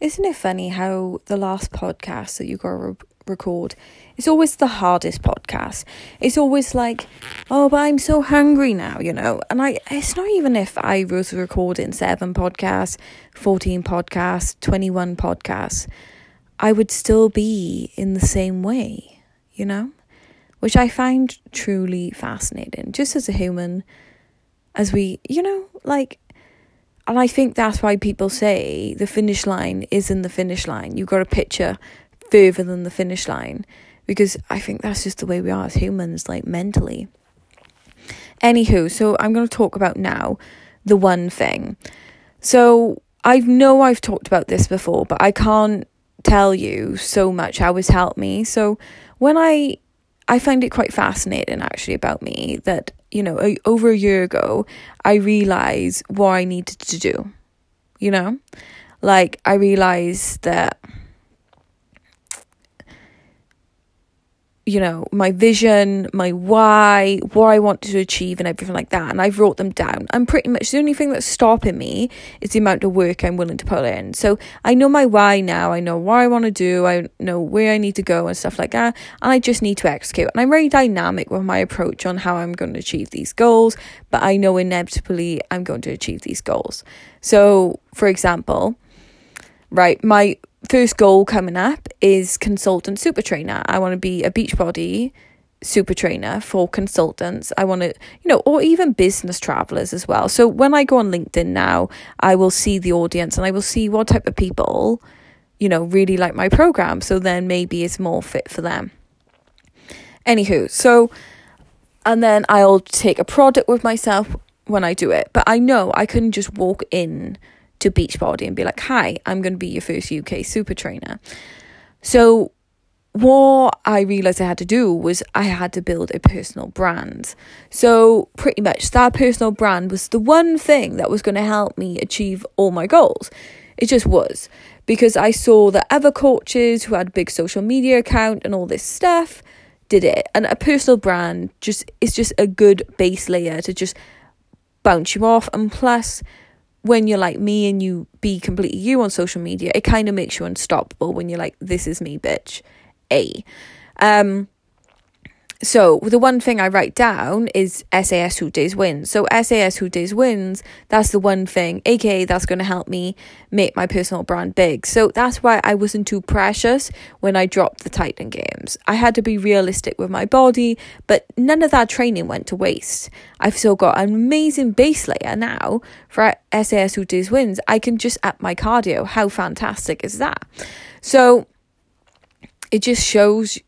isn't it funny how the last podcast that you to re- record it's always the hardest podcast. It's always like, oh, but I'm so hungry now, you know. And I, it's not even if I was recording seven podcasts, fourteen podcasts, twenty one podcasts, I would still be in the same way, you know, which I find truly fascinating. Just as a human, as we, you know, like and I think that's why people say the finish line isn't the finish line. You've got a picture further than the finish line because I think that's just the way we are as humans, like mentally. Anywho, so I'm going to talk about now the one thing. So I know I've talked about this before, but I can't tell you so much how it's helped me. So when I I find it quite fascinating actually about me that you know a, over a year ago I realized what I needed to do. You know, like I realized that you know, my vision, my why, what I want to achieve, and everything like that. And I've wrote them down. And pretty much the only thing that's stopping me is the amount of work I'm willing to put in. So I know my why now. I know what I want to do. I know where I need to go and stuff like that. And I just need to execute. And I'm very dynamic with my approach on how I'm going to achieve these goals. But I know inevitably I'm going to achieve these goals. So, for example, right, my first goal coming up is consultant super trainer. I want to be a Beachbody super trainer for consultants. I want to, you know, or even business travelers as well. So when I go on LinkedIn now, I will see the audience and I will see what type of people, you know, really like my program. So then maybe it's more fit for them. Anywho, so, and then I'll take a product with myself when I do it. But I know I couldn't just walk in to Beachbody and be like, hi, I'm going to be your first UK super trainer. So, what I realized I had to do was I had to build a personal brand. So, pretty much, that personal brand was the one thing that was going to help me achieve all my goals. It just was because I saw that other coaches who had big social media account and all this stuff did it. And a personal brand just is just a good base layer to just bounce you off. And plus, when you're like me and you be completely you on social media, it kind of makes you unstoppable when you're like, this is me, bitch. A. Um, so the one thing I write down is SAS Who Dares Wins. So SAS Who Dares Wins, that's the one thing, aka that's going to help me make my personal brand big. So that's why I wasn't too precious when I dropped the Titan Games. I had to be realistic with my body, but none of that training went to waste. I've still got an amazing base layer now for SAS Who Dares Wins. I can just up my cardio. How fantastic is that? So it just shows,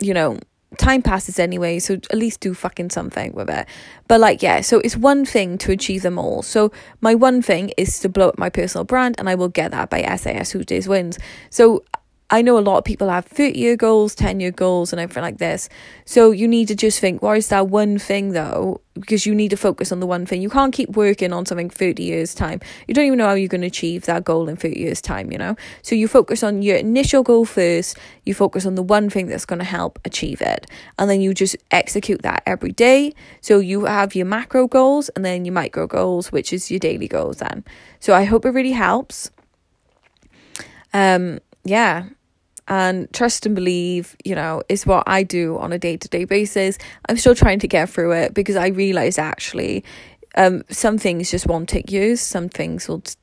you know, time passes anyway, so at least do fucking something with it. But like, yeah, so it's one thing to achieve them all. So my one thing is to blow up my personal brand, and I will get that by SAS Who Dares Wins. So I know a lot of people have 30 year goals, 10 year goals, and everything like this. So you need to just think, what is that one thing though? Because you need to focus on the one thing. You can't keep working on something 30 years' time. You don't even know how you're going to achieve that goal in 30 years' time, you know? So you focus on your initial goal first, you focus on the one thing that's going to help achieve it. And then you just execute that every day. So you have your macro goals and then your micro goals, which is your daily goals then. So I hope it really helps. Um, yeah. And trust and believe you know is what i do on a day-to-day basis. I'm still trying to get through it because i realize actually um, some things just won't take years. Some things will t-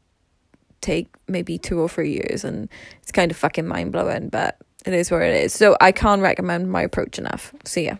take maybe two or three years and it's kind of fucking mind-blowing but it is where it is. So i can't recommend my approach enough. See ya